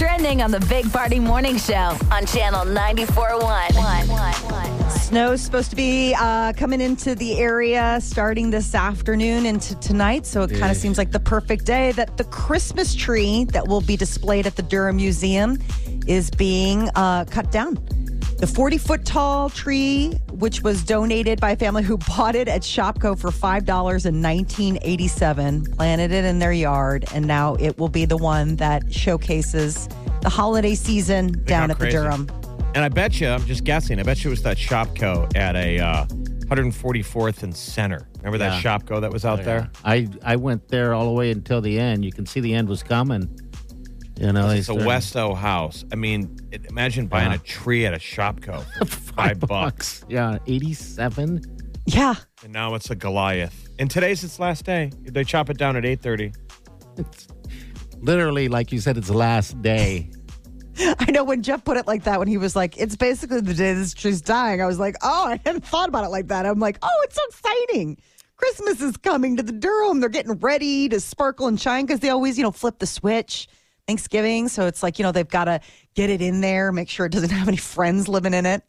Trending on the Big Party Morning Show on Channel 94.1. Snow's supposed to be uh, coming into the area starting this afternoon into tonight. So it kind of seems like the perfect day that the Christmas tree that will be displayed at the Durham Museum is being uh, cut down. The 40 foot tall tree, which was donated by a family who bought it at Shopko for $5 in 1987, planted it in their yard, and now it will be the one that showcases the holiday season down got at crazy. the Durham. And I bet you, I'm just guessing, I bet you it was that Shopko at a uh, 144th and Center. Remember that Yeah. Shopko that was out there? I I went there all the way until the end. You can see the end was coming. You know, It's a started- Westo house. I mean, imagine buying Yeah. a tree at a Shopko for five bucks. Yeah, eighty-seven. Yeah. And now it's a Goliath. And today's its last day. They chop it down at 8.30. It's literally like you said. It's last day. I know when Jeff put it like that, when he was like, it's basically the day this tree's dying, I was like, oh, I hadn't thought about it like that. I'm like, oh, it's so exciting. Christmas is coming to the Durham. They're getting ready to sparkle and shine because they always, you know, flip the switch Thanksgiving. So it's like, you know, they've got to get it in there, make sure it doesn't have any friends living in it.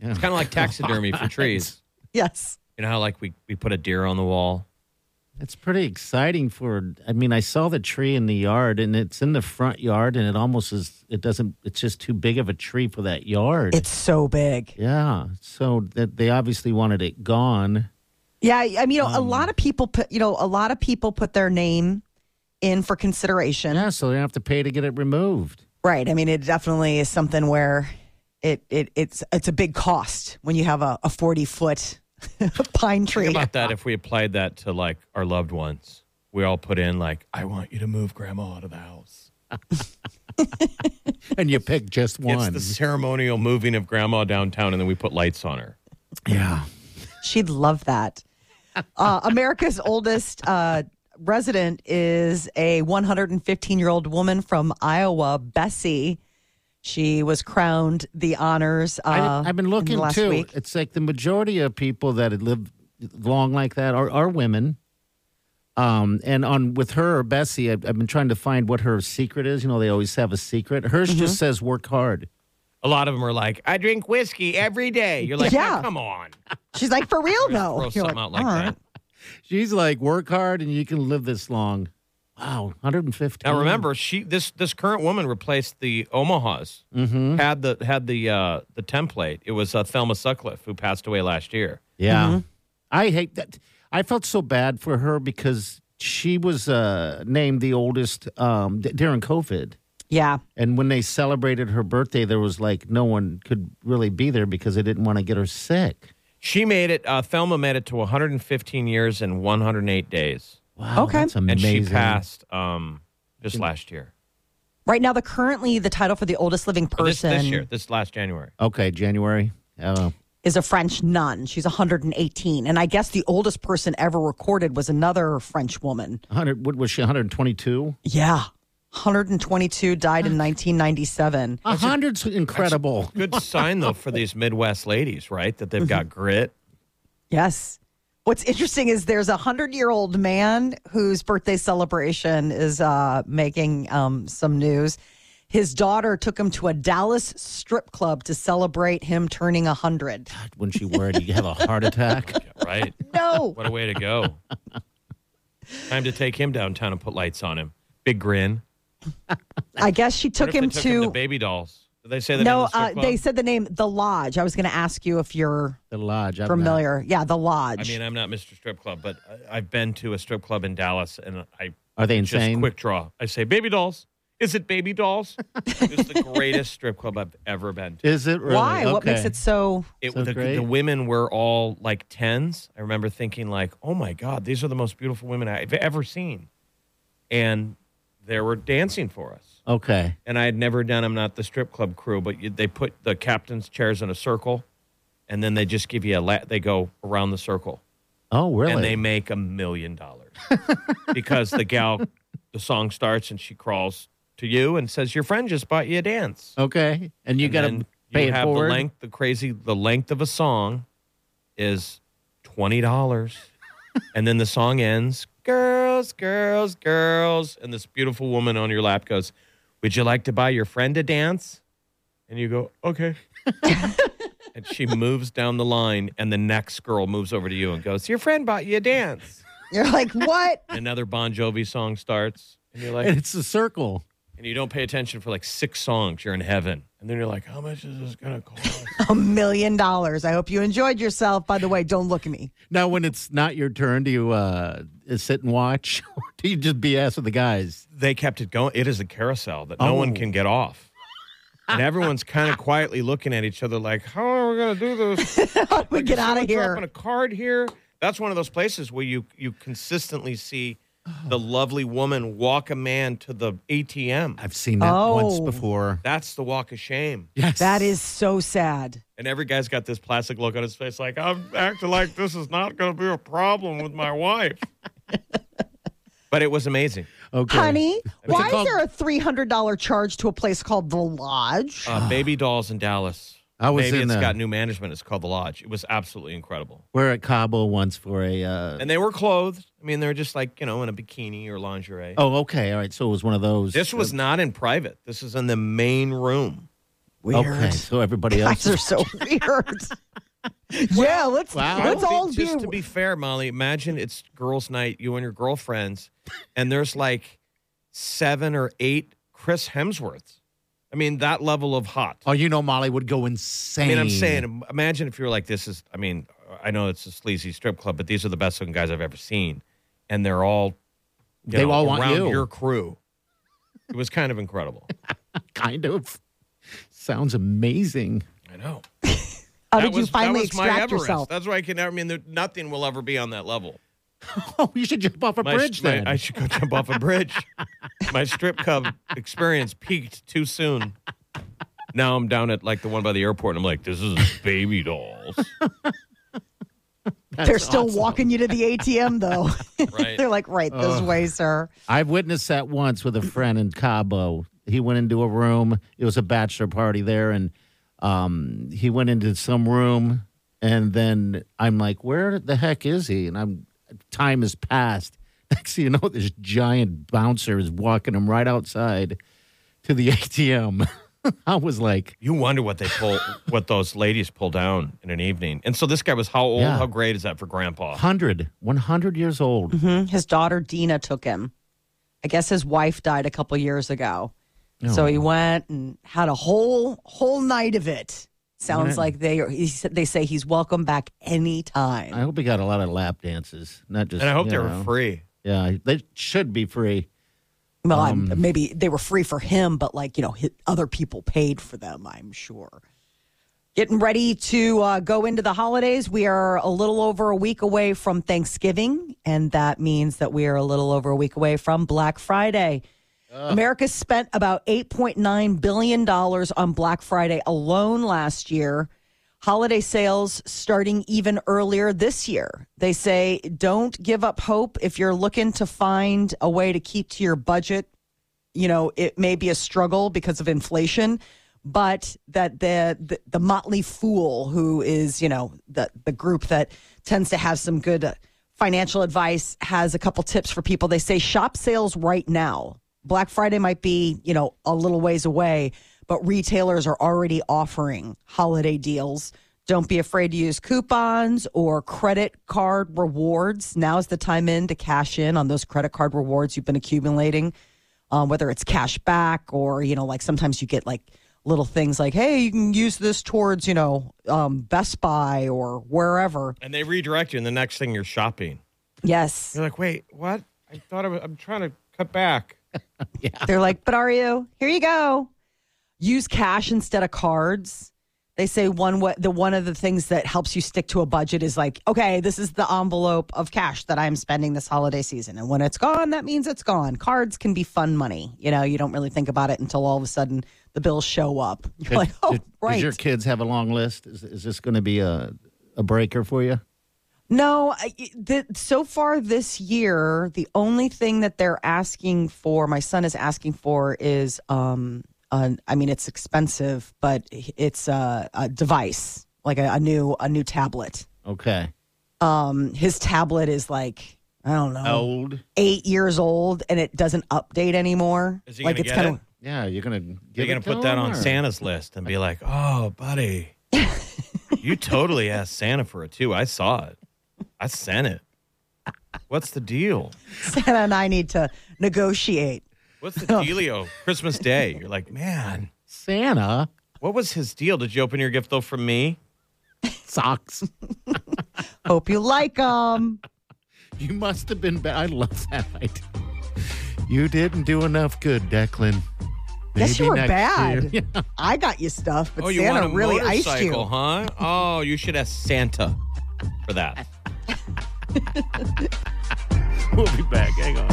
It's kind of like taxidermy for trees. yes. You know how like we, we put a deer on the wall? It's pretty exciting for. I mean, I saw the tree in the yard, and it's in the front yard, and it almost is. It doesn't. It's just too big of a tree for that yard. It's so big. yeah. So that they obviously wanted it gone. Yeah. I mean, you know, a um, lot of people put, you know, a lot of people put their name in for consideration. Yeah. So they have to pay to get it removed. Right. I mean, it definitely is something where it, it it's it's a big cost when you have a, a 40 foot pine tree. Think about that if we applied that to like our loved ones. We all put in like, I want you to move grandma out of the house. And you pick just It's one. the ceremonial moving of grandma downtown and then we put lights on her. yeah. She'd love that. Uh, America's oldest uh, resident is a 115 year old woman from Iowa, Bessie. She was crowned the honors. Uh, I, I've been looking last too. Week. It's like the majority of people that live long like that are, are women. Um, and on with her, Bessie, I've, I've been trying to find what her secret is. You know, they always have a secret. Hers Mm-hmm. just says work hard. A lot of them are like, I drink whiskey every day. You're like, Yeah. "Now, come on. She's like, for real though. Throw You're something out like "All that. Right." She's like, work hard and you can live this long. Wow, 115. Now remember, she this this current woman replaced the Omahas. Mm-hmm. Had the had the uh, the template. It was uh, Thelma Sutcliffe who passed away last year. Yeah. Mm-hmm. I hate that. I felt so bad for her because she was uh, named the oldest um, d- during COVID. Yeah. And when they celebrated her birthday, there was like no one could really be there because they didn't want to get her sick. She made it. Uh, Thelma made it to 115 years and 108 days, Wow, Okay. that's amazing. and amazing. she passed um, just last year. Right now, the currently the title for the oldest living Oh, this, person this year, this last January. Okay, January. Oh, is a French nun. She's 118, and I guess the oldest person ever recorded was another French woman. 100. What was she? 122. Yeah, 122 died in 1997. A hundred's incredible. Good sign though for these Midwest ladies, right? That they've got grit. Yes. What's interesting is there's a hundred year old man whose birthday celebration is uh, making um, some news. His daughter took him to a Dallas strip club to celebrate him turning 100. When she wore it, you have a heart attack. Right? No. What a way to go. Time to take him downtown and put lights on him. Big grin. I guess she took him took to. him to Baby Dolls. Did they say the no, name of the uh, strip club? they said the name, The Lodge. I was going to ask you if you're The lodge. I'm familiar. Yeah, The lodge. I mean, I'm not Mr. Strip Club, but I- I've been to a strip club in Dallas, and I Are they just insane? quick draw. I say, "Baby Dolls." Is it Baby Dolls? it's the greatest strip club I've ever been to. Is it really? Why? What makes it so? It, So the, great. the women were all like tens. I remember thinking, like, "Oh my God, these are the most beautiful women I've ever seen," and they were dancing for us. Okay. And I had never done. I'm not the strip club crew, but you, they put the captain's chairs in a circle, and then they just give you a. La- they go around the circle, Oh, really? and they make a million dollars because the gal, the song starts and she crawls to you and says, "Your friend just bought you a dance." okay. And you got to pay you it have forward. the length. The crazy. The length of a song is twenty dollars, and then the song ends. Girls, girls, girls, and this beautiful woman on your lap goes, "Would you like to buy your friend a dance?" And you go, "Okay." and she moves down the line, and the next girl moves over to you and goes, "Your friend bought you a dance." You're like, what? Another Bon Jovi song starts, and you're and like, it's a circle. And you don't pay attention for like six songs. You're in heaven, and then you're like, "How much is this gonna cost?" A million dollars. I hope you enjoyed yourself. By the way, don't look at me. Now, when it's not your turn, do you uh, sit and watch, or do you just BS with the guys? they kept it going. It is a carousel that no one Oh. can get off. And everyone's kind of quietly looking at each other like, how are we going to do this? How do we Like, get is out of someone here? Dropping a card here. That's one of those places where you you consistently see the lovely woman walk a man to the ATM. I've seen that once Oh. before. That's the walk of shame. Yes. That is so sad. And every guy's got this plastic look on his face like, I'm acting like this is not going to be a problem with my wife. but it was amazing. okay. Honey, why is called? there a $300 charge to a place called The Lodge? Uh, Baby Dolls in Dallas. I was Maybe in it's uh, got new management. It's called The Lodge. It was absolutely incredible. We're at Cabo once for a. Uh, And they were clothed. I mean, they were just like, you know, in a bikini or lingerie. oh, okay. All right. So it was one of those. This was not in private. This is in the main room. Weird. Okay. So everybody else. Guys are so weird. yeah, let's Wow. let's Well, all just be. to be fair, Molly, imagine it's girls' night, you and your girlfriends, and there's like seven or eight Chris Hemsworths. I mean, that level of hot. Oh, you know, Molly would go insane. I mean, I'm saying, imagine if you're like, this is, I mean, I know it's a sleazy strip club, but these are the best looking guys I've ever seen. And they're all, you They know, all want you. your crew. It was kind of incredible. kind of. Sounds amazing. I know. How That did you was- that finally was extract Everest. yourself? That's why I can never, I mean, there, nothing will ever be on that level. Oh, you should jump off a My- bridge my- then. I should go jump off a bridge. my strip club experience peaked too soon. Now I'm down at like the one by the airport, and I'm like, this is baby dolls. That's They're still awesome. walking you to the ATM though. Right. They're like, right this way, sir. I've witnessed that once with a friend in Cabo. He went into a room. It was a bachelor party there, and um, he went into some room, and then I'm like, "Where the heck is he?" And I'm time has passed. Next thing you know, this giant bouncer is walking him right outside to the ATM. I was like, You wonder what they pull, what those ladies pull down in an evening. And so this guy was how old? Yeah. How great is that for Grandpa? 100, 100 years old. Mhm. His daughter Dina took him. I guess his wife died a couple years ago. So Oh. he went and had a whole whole night of it. Sounds like they he, said- they say he's welcome back anytime. I hope he got a lot of lap dances, not just. And I hope you they know. were free. Yeah, they should be free. well, Um, I'm, maybe they were free for him, but like you know, hi other people paid for them. I'm sure. Getting ready to uh, go into the holidays. We are a little over a week away from Thanksgiving, and that means that we are a little over a week away from Black Friday. America spent about $8.9 billion on Black Friday alone last year. Holiday sales starting even earlier this year. They say don't give up hope if you're looking to find a way to keep to your budget. You know, it may be a struggle because of inflation, but that the the, the motley fool who is, you know, the the group that tends to have some good financial advice has a couple tips for people. They say shop sales right now. Black Friday might be, you know, a little ways away, but retailers are already offering holiday deals. Don't be afraid to use coupons or credit card rewards. Now's the time in to cash in on those credit card rewards you've been accumulating, um, whether it's cash back or, you know, like sometimes you get like little things like, hey, you can use this towards, you know, um, Best Buy or wherever. And they redirect you, and the next thing you're shopping. Yes. You're like, wait, what? I thought I was, I'm trying to cut back. They're like, but are you? Here you go. Use cash instead of cards. They say one what the one of the things that helps you stick to a budget is like, okay, this is the envelope of cash that I'm spending this holiday season, and when it's gone, that means it's gone. Cards can be fun money. You know, you don't really think about it until all of a sudden the bills show up. You're like, oh, Did- right. Does your kids have a long list? Is, is this going to be a, a breaker for you? No, I- the, so far this year, the only thing that they're asking for, my son is asking for, is, um, an, I mean, it's expensive, but it's a, a device, like a, a new a new tablet. Okay. Um, his tablet is like I don't know, Old. eight years old, and it doesn't update anymore. Is he like gonna it's get kind it? Yeah, you're going to You're gonna it put to that on or- Santa's list and be like, "Oh, buddy, you totally asked Santa for it too. I saw it. I sent it. What's the deal? Santa and I need to negotiate. What's the dealio? Christmas Day. You're like, man, Santa what was his deal? Did you open your gift though from me? socks. Hope you like them. You must have been bad. I love that idea. You didn't do enough good, Declan. Yes, you Maybe were next bad. year. I got you stuff, but oh, you Santa want a really iced motorcycle, you. huh? Oh, you should ask Santa for that. we'll be back. Hang on.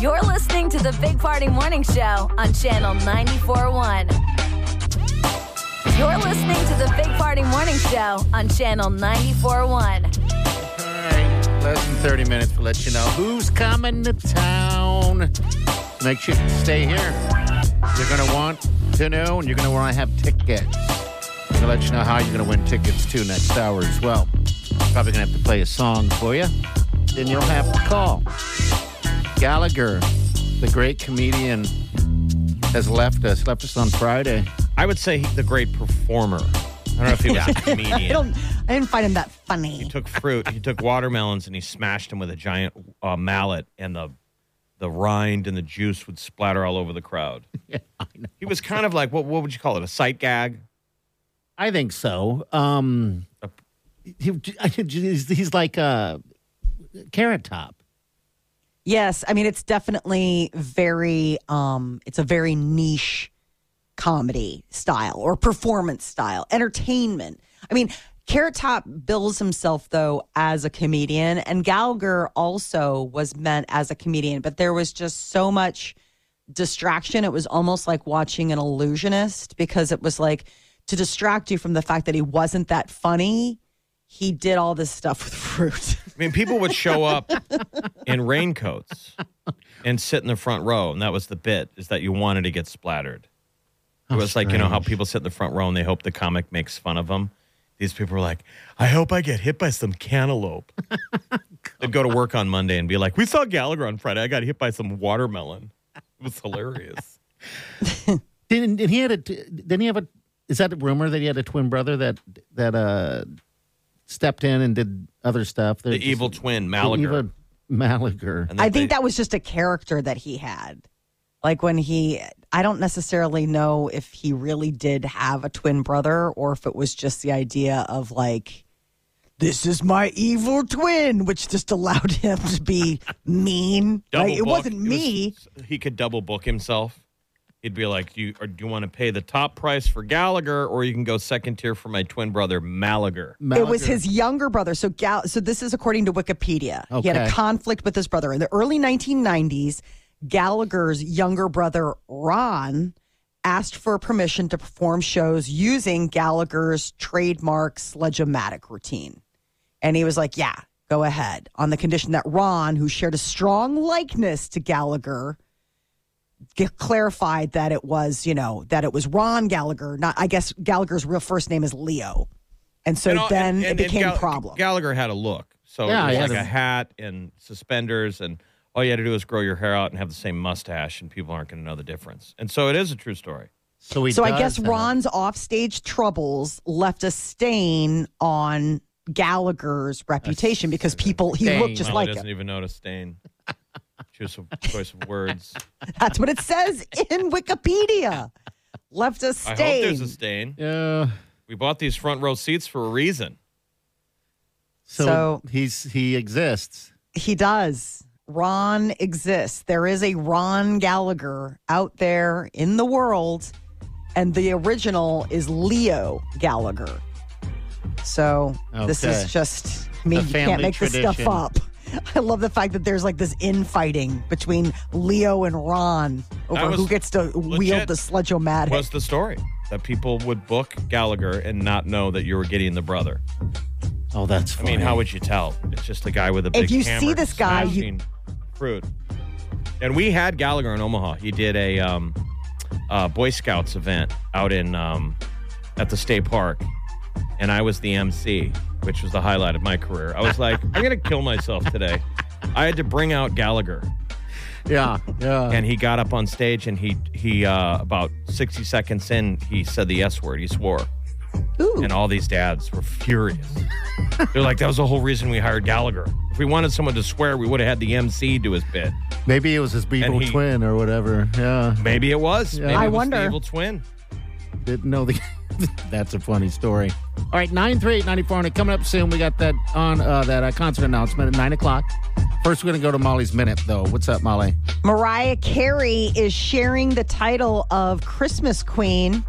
You're listening to the Big Party Morning Show on Channel 94.1. You're listening to the Big Party Morning Show on Channel 94.1. All right, less than 30 minutes to let you know who's coming to town. Make sure you stay here. You're going to want to know, and you're going to want to have tickets. I'm going to let you know how you're going to win tickets too next hour as well. Probably going to have to play a song for you. Then you'll have to call. Gallagher, the great comedian, has left us. Left us on Friday. I would say he's the great performer. I don't know if he was a I comedian. don't. I didn't find him that funny. He took fruit. He took watermelons and he smashed them with a giant uh, mallet, and the the rind and the juice would splatter all over the crowd. Yeah, I know. He was kind of like what? What would you call it? A sight gag? I think so. Um, he, he's, he's like a carrot top. Yes, I mean it's definitely very um it's a very niche comedy style or performance style, entertainment. I mean, Carrot Top bills himself though as a comedian and Gallagher also was meant as a comedian, but there was just so much distraction. It was almost like watching an illusionist because it was like to distract you from the fact that he wasn't that funny. He did all this stuff with fruit. I mean, people would show up in raincoats and sit in the front row, and that was the bit: is that you wanted to get splattered. It was like you know how people sit in the front row and they hope the comic makes fun of them. These people were like, "I hope I get hit by some cantaloupe." They'd go to work on Monday and be like, "We saw Gallagher on Friday. I got hit by some watermelon." It was hilarious. Didn't did he had a didn't he have a is that a rumor that he had a twin brother that that uh stepped in and did other stuff? The evil twin, Malaga. Malager. And I think they- that was just a character that he had. Like when he, I don't necessarily know if he really did have a twin brother or if it was just the idea of like, this is my evil twin, which just allowed him to be mean. Like, it book. wasn't was- me. he could double book himself. He'd be like, "You or do you want to pay the top price for Gallagher, or you can go second tier for my twin brother Malaga?" It was his younger brother. So, Gal- so this is according to Wikipedia. He had a conflict with his brother in the early 1990s. Gallagher's younger brother Ron asked for permission to perform shows using Gallagher's trademark sledge-o-matic routine, and he was like, "Yeah, go ahead," on the condition that Ron, who shared a strong likeness to Gallagher. Get clarified that it was, you know, that it was Ron Gallagher. Not, I guess Gallagher's real first name is Leo, and so And all- then and- it and- and became Gal- a problem. Gallagher had a look, so Yeah, it was he like had a a- hat and suspenders, and all you had to do was grow your hair out and have the same mustache, and people aren't going to know the difference. And so it is a true story. So he so I guess have- Ron's offstage troubles left a stain on Gallagher's reputation because people he stain. looked just Well, like he doesn't him. even notice stain. Choice of choice of words. That's what it says in Wikipedia. Left a I stain. hope there's a stain. Yeah. We bought these front row seats for a reason. So, So- he's he exists. he does. Ron exists. There is a Ron Gallagher out there in the world, and the original is Leo Gallagher. So this is just, I mean, you can't family make this stuff up. I love the fact that there's like this infighting between Leo and Ron over who gets to wield the sledge-o-matic. Was the story that people would book Gallagher and not know that you were getting the brother? Oh, that's I mean, how would you tell? It's just a guy with a big. If you see this guy, you- And we had Gallagher in Omaha. He did a um, uh, Boy Scouts event out in um, at the state park, and I was the MC, which was the highlight of my career. I was like, I'm gonna kill myself today. I had to bring out Gallagher, Yeah, yeah. and he got up on stage, and he he uh, about 60 seconds in, he said the S word. He swore. Ooh. And all these dads were furious. They're like, that was the whole reason we hired Gallagher. If we wanted someone to swear, we would have had the MC do his bit. Maybe it was his evil he- twin or whatever. Yeah, Maybe it was. Maybe I it was wonder. The evil twin. didn't know the. That's a funny story. All right, nine three eight ninety four hundred coming up soon. We got that on uh, that uh, concert announcement at nine o'clock. First, we're gonna go to Molly's minute though. What's up, Molly? Mariah Carey is sharing the title of Christmas Queen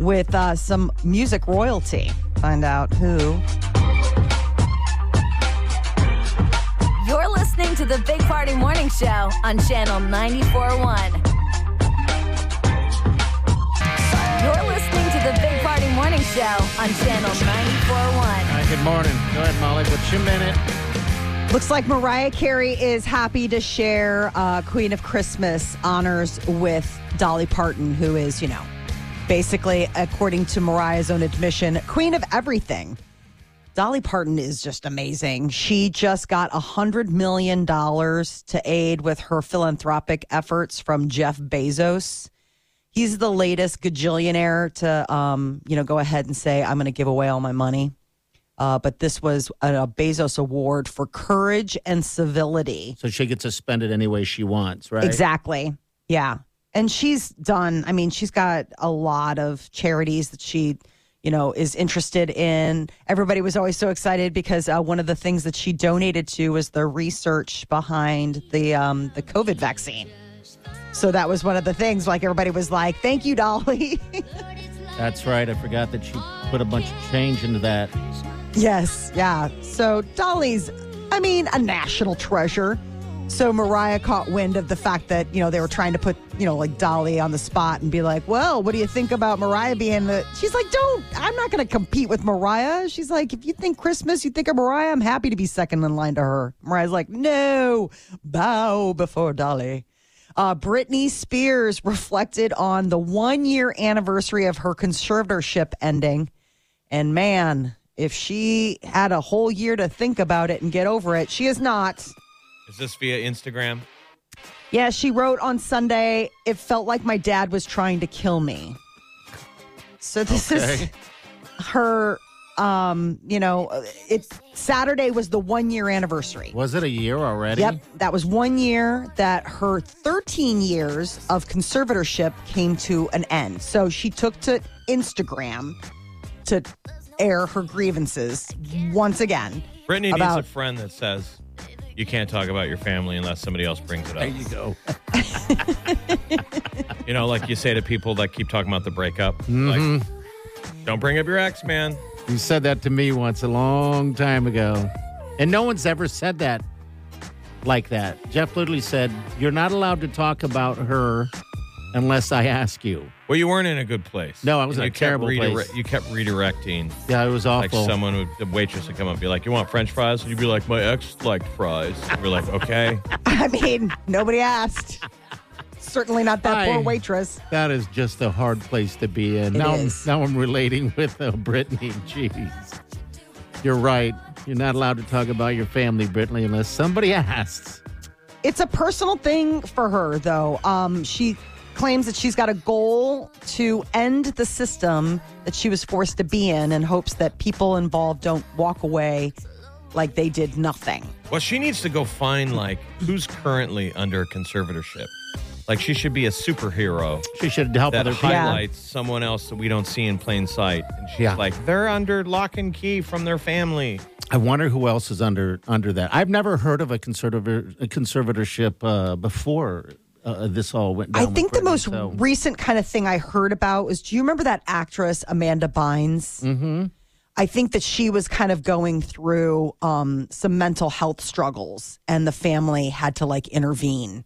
with uh, some music royalty. Find out who. You're listening to the Big Party Morning Show on Channel 94.1. on Channel 94.1. All right, good morning. Go ahead, Molly. What's your minute? Looks like Mariah Carey is happy to share uh, Queen of Christmas honors with Dolly Parton, who is, you know, basically, according to Mariah's own admission, Queen of everything. Dolly Parton is just amazing. She just got a hundred million dollars to aid with her philanthropic efforts from Jeff Bezos. He's the latest gajillionaire to, um, you know, go ahead and say, "I'm going to give away all my money." Uh, but this was a, Bezos award for courage and civility. So she gets to spend it any way she wants, right? Exactly. Yeah. And she's done, I mean, she's got a lot of charities that she, you know, is interested in. Everybody was always so excited because uh, one of the things that she donated to was the research behind the um, the COVID vaccine. So that was one of the things. Like everybody was like, "Thank you, Dolly." That's right. I forgot that she put a bunch of change into that. Yes, yeah. So Dolly's, I mean, a national treasure. So Mariah caught wind of the fact that, you know, they were trying to put, you know, like Dolly on the spot and be like, well, what do you think about Mariah being the. She's like, don't, I'm not going to compete with Mariah. She's like, if you think Christmas, you think of Mariah, I'm happy to be second in line to her. Mariah's like, no, bow before Dolly. Uh, Britney Spears reflected on the one year anniversary of her conservatorship ending. And man, if she had a whole year to think about it and get over it, she is not. Is this via Instagram? Yeah, she wrote on Sunday, it felt like my dad was trying to kill me. So this is her um, you know, it Saturday was the 1 year anniversary. Was it a year already? Yep, that was one year that her 13 years of conservatorship came to an end. So she took to Instagram to air her grievances once again. Britney About- needs a friend that says you can't talk about your family unless somebody else brings it up. There you go. You know, like you say to people that keep talking about the breakup, Mm-hmm. like, don't bring up your ex, man. You said that to me once a long time ago. And no one's ever said that like that. Jeff literally said, You're not allowed to talk about her unless I ask you. Well, you weren't in a good place. No, I was And in you a terrible kept place. You kept redirecting. Yeah, it was awful. Like someone would, the waitress would come up and be like, "You want French fries?" And you'd be like, "My ex liked fries." And you're like, "Okay." I mean, nobody asked. Certainly not that poor Hi. waitress. that is just a hard place to be in. It now, is. I'm, now I'm relating with uh, Britney. Jeez. You're right. You're not allowed to talk about your family, Britney, unless somebody asks. It's a personal thing for her, though. Um, she claims that she's got a goal to end the system that she was forced to be in and hopes that people involved don't walk away like they did nothing. Well, she needs to go find like who's currently under conservatorship. Like she should be a superhero She should help that other people. highlights someone else that we don't see in plain sight. And she's Yeah. like, they're under lock and key from their family. I wonder who else is under under that. I've never heard of a conservator a conservatorship uh, before uh, this all went down. I with think the Britney, most so- recent kind of thing I heard about was do you remember that actress Amanda Bynes? Mm-hmm. I think that she was kind of going through um, some mental health struggles, and the family had to like intervene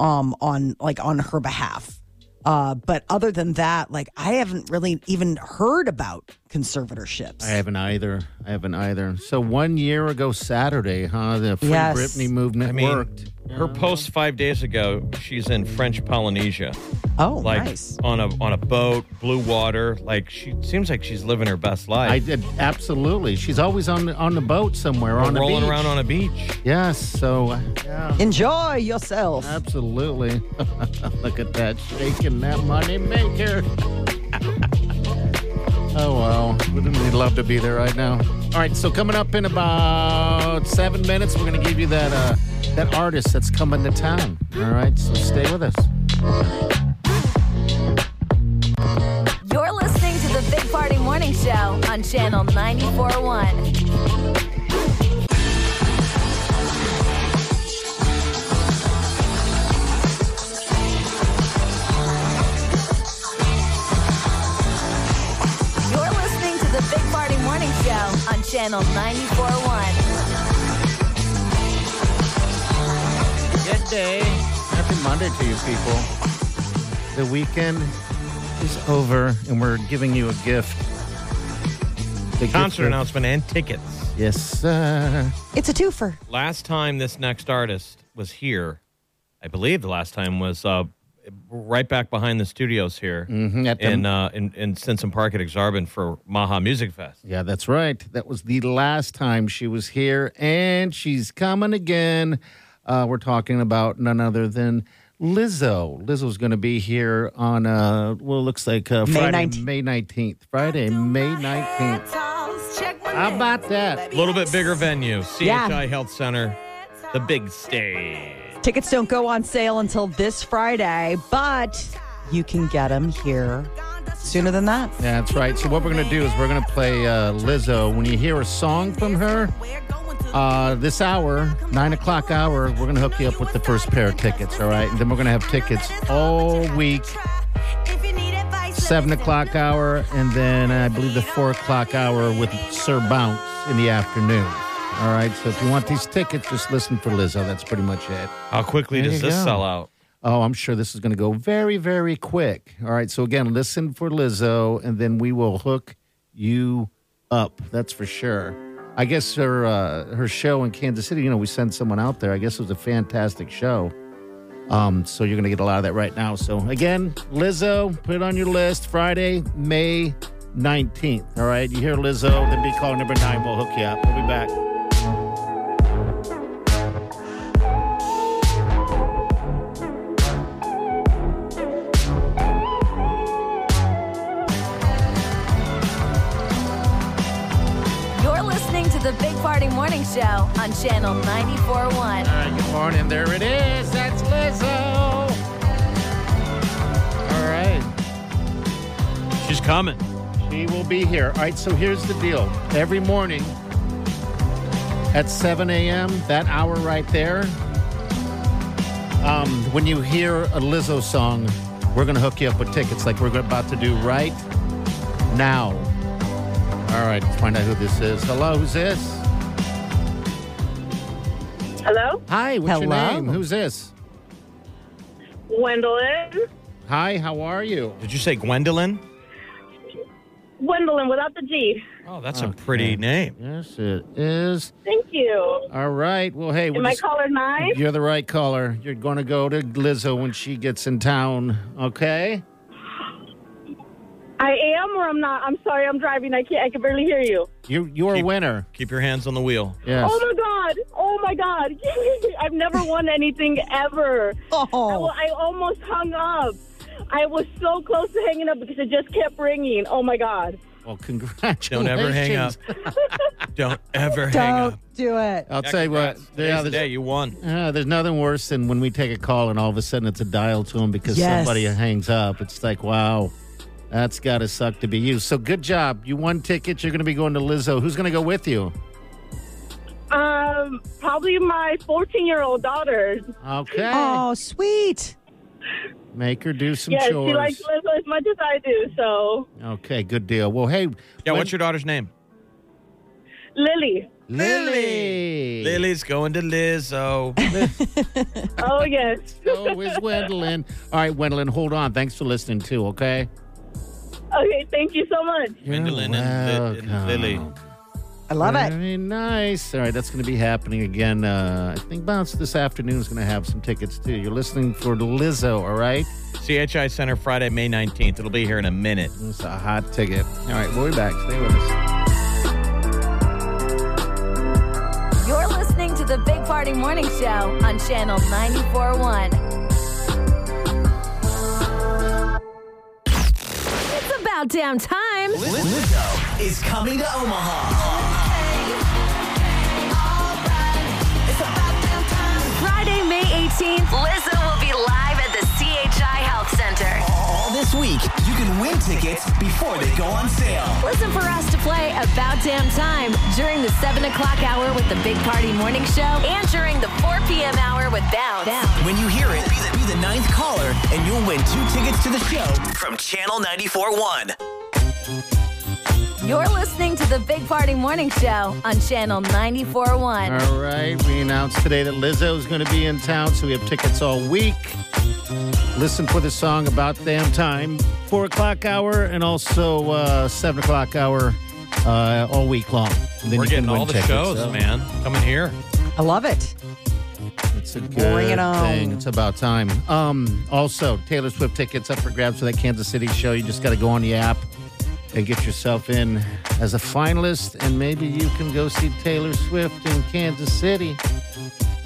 um, on like on her behalf. Uh, but other than that, like I haven't really even heard about conservatorships. I haven't either. I haven't either. So one year ago Saturday, huh? The Free Yes. Britney movement I mean, worked. her post five days ago, she's in French Polynesia, oh, like nice. on a on a boat, blue water. Like she seems like she's living her best life. I did absolutely. She's always on the, on the boat somewhere Or on the rolling beach. around on a beach. Yes. So uh, yeah, Enjoy yourself. absolutely. Look at that shaking that money maker. Oh well, wouldn't we love to be there right now? All right. So coming up in about seven minutes, we're going to give you that uh, that artist that's coming to town. All right. So stay with us. You're listening to the Big Party Morning Show on Channel 94.1. Channel 94.1. Good day. Happy Monday to you people. The weekend is over, and we're giving you a gift. The Concert of- announcement and tickets. Yes, sir. It's a twofer. Last time this next artist was here, I believe the last time was uh, right back behind the studios here Mhm, at the- in, uh, in in Stinson Park at Aksarben for Maha Music Fest. Yeah, that's right. That was the last time she was here, and she's coming again. Uh, we're talking about none other than Lizzo. Lizzo's going to be here on, uh, well, it looks like uh, May Friday, 19th. May 19th. Friday, May 19th. How about that? A little bit bigger venue, CHI Yeah. Health Center, the big stage. Tickets don't go on sale until this Friday, but you can get them here sooner than that. Yeah, that's right. So what we're going to do is we're going to play uh, Lizzo. When you hear a song from her, uh, this hour, nine o'clock hour, we're going to hook you up with the first pair of tickets. All right, and then we're going to have tickets all week. Seven o'clock hour, and then I believe the four o'clock hour with Sir Bounce in the afternoon. All right, so if you want these tickets, just listen for Lizzo. That's pretty much it. How quickly There does you this go. sell out? Oh, I'm sure this is going to go very, very quick. All right. So, again, listen for Lizzo, and then we will hook you up. That's for sure. I guess her uh, her show in Kansas City, you know, we sent someone out there. I guess it was a fantastic show. Um, so, you're going to get a lot of that right now. So, again, Lizzo, put it on your list Friday, May 19th. All right. You hear Lizzo, then be call number nine. We'll hook you up. We'll be back. Morning Show on Channel 94.1. All right, good morning. There it is. That's Lizzo. All right. She's coming. She will be here. All right, so here's the deal. Every morning at 7 a.m., that hour right there, um, when you hear a Lizzo song, we're going to hook you up with tickets like we're about to do right now. All right, find out who this is. Hello, who's this? Hello, Hi, what's your Hello. name? Who's this? Gwendolyn. Hi, how are you? Did you say Gwendolyn? Gwendolyn without the G. Oh, that's a pretty name. Yes, it is. Thank you. All right. Well, hey, we'll Am I just- caller nine? You're the right caller. You're going to go to Lizzo when she gets in town, okay? I am or I'm not. I'm sorry, I'm driving. I can't. I can barely hear you. You, you're a Keep- winner. Keep your hands on the wheel. Yes. Oh my god! Oh my god! I've never won anything ever. I, Oh, I almost hung up. I was so close to hanging up because it just kept ringing. Oh my god! Well, congratulations. Don't ever hang up. Don't ever hang don't up. do it. I'll Yeah, tell you what. congrats. Yeah, Today's the there's, day you won. uh, there's nothing worse than when we take a call and all of a sudden it's a dial to them because Yes. somebody hangs up. It's like, wow, that's got to suck to be you. So good job. You won tickets. You're going to be going to Lizzo. Who's going to go with you? Um, probably my 14 year old daughter. Okay. Oh, sweet. Make her do some Yes, chores. she likes Lizzo as much as I do. So, okay, good deal. Well, hey, Yeah, when- what's your daughter's name? Lily. Lily? Lily's going to Lizzo. Oh, yes. So is Gwendolyn. All right, Gwendolyn, hold on. Thanks for listening too, okay? Okay, thank you so much. Gwendolyn and, Li- and Lily. I love it. Very nice. All right, that's going to be happening again. Uh, I think Bounce this afternoon is going to have some tickets too. You're listening for Lizzo, all right? CHI Center Friday, May 19th. It'll be here in a minute. It's a hot ticket. All right, we'll be back. Stay with us. You're listening to the Big Party Morning Show on Channel 94.1. about damn time. Lizzo is coming to Omaha. Friday, May 18th, Lizzo will be live at the CHI Health Center. All this week, you can win tickets before they go on sale. Listen for us to play About Damn Time during the 7 o'clock hour with the Big Party Morning Show and during the 4 p.m. hour with Bounce. When you hear it, be the, be the ninth caller, and you'll win two tickets to the show from Channel 94.1. You're listening to the Big Party Morning Show on Channel 94.1. All right, we announced today that Lizzo is going to be in town, so we have tickets all week. Listen for the song About Damn Time, 4 o'clock hour, and also uh, 7 o'clock hour uh, all week long. Then We're you can getting all the tickets, shows, so man. Coming here. I love it. It's a Bring good it on. thing. It's about time. Um, also, Taylor Swift tickets up for grabs for that Kansas City show. You just got to go on the app and get yourself in as a finalist, and maybe you can go see Taylor Swift in Kansas City.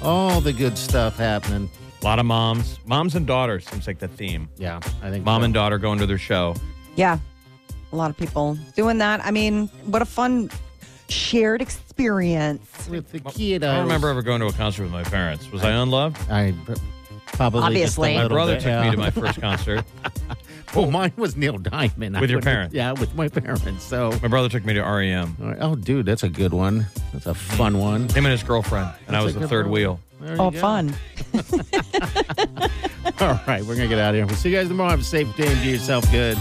All the good stuff happening. A lot of moms. Moms and daughters seems like the theme. Yeah, I think Mom so. and daughter going to their show. Yeah. A lot of people doing that. I mean, what a fun shared experience. with the kid. I don't remember ever going to a concert with my parents. Was I unloved? I probably just a Obviously. My brother bit, took yeah. me to my first concert. oh, mine was Neil Diamond. I With your parents? Yeah, with my parents. So, My brother took me to REM. all right. oh, dude, that's a good one. That's a fun one. Him and his girlfriend, and I was the third one. wheel. There oh, you Oh, go. fun. All right, we're gonna get out of here. We'll see you guys tomorrow. Have a safe day and do yourself good.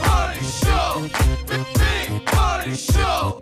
Party show. Big party show.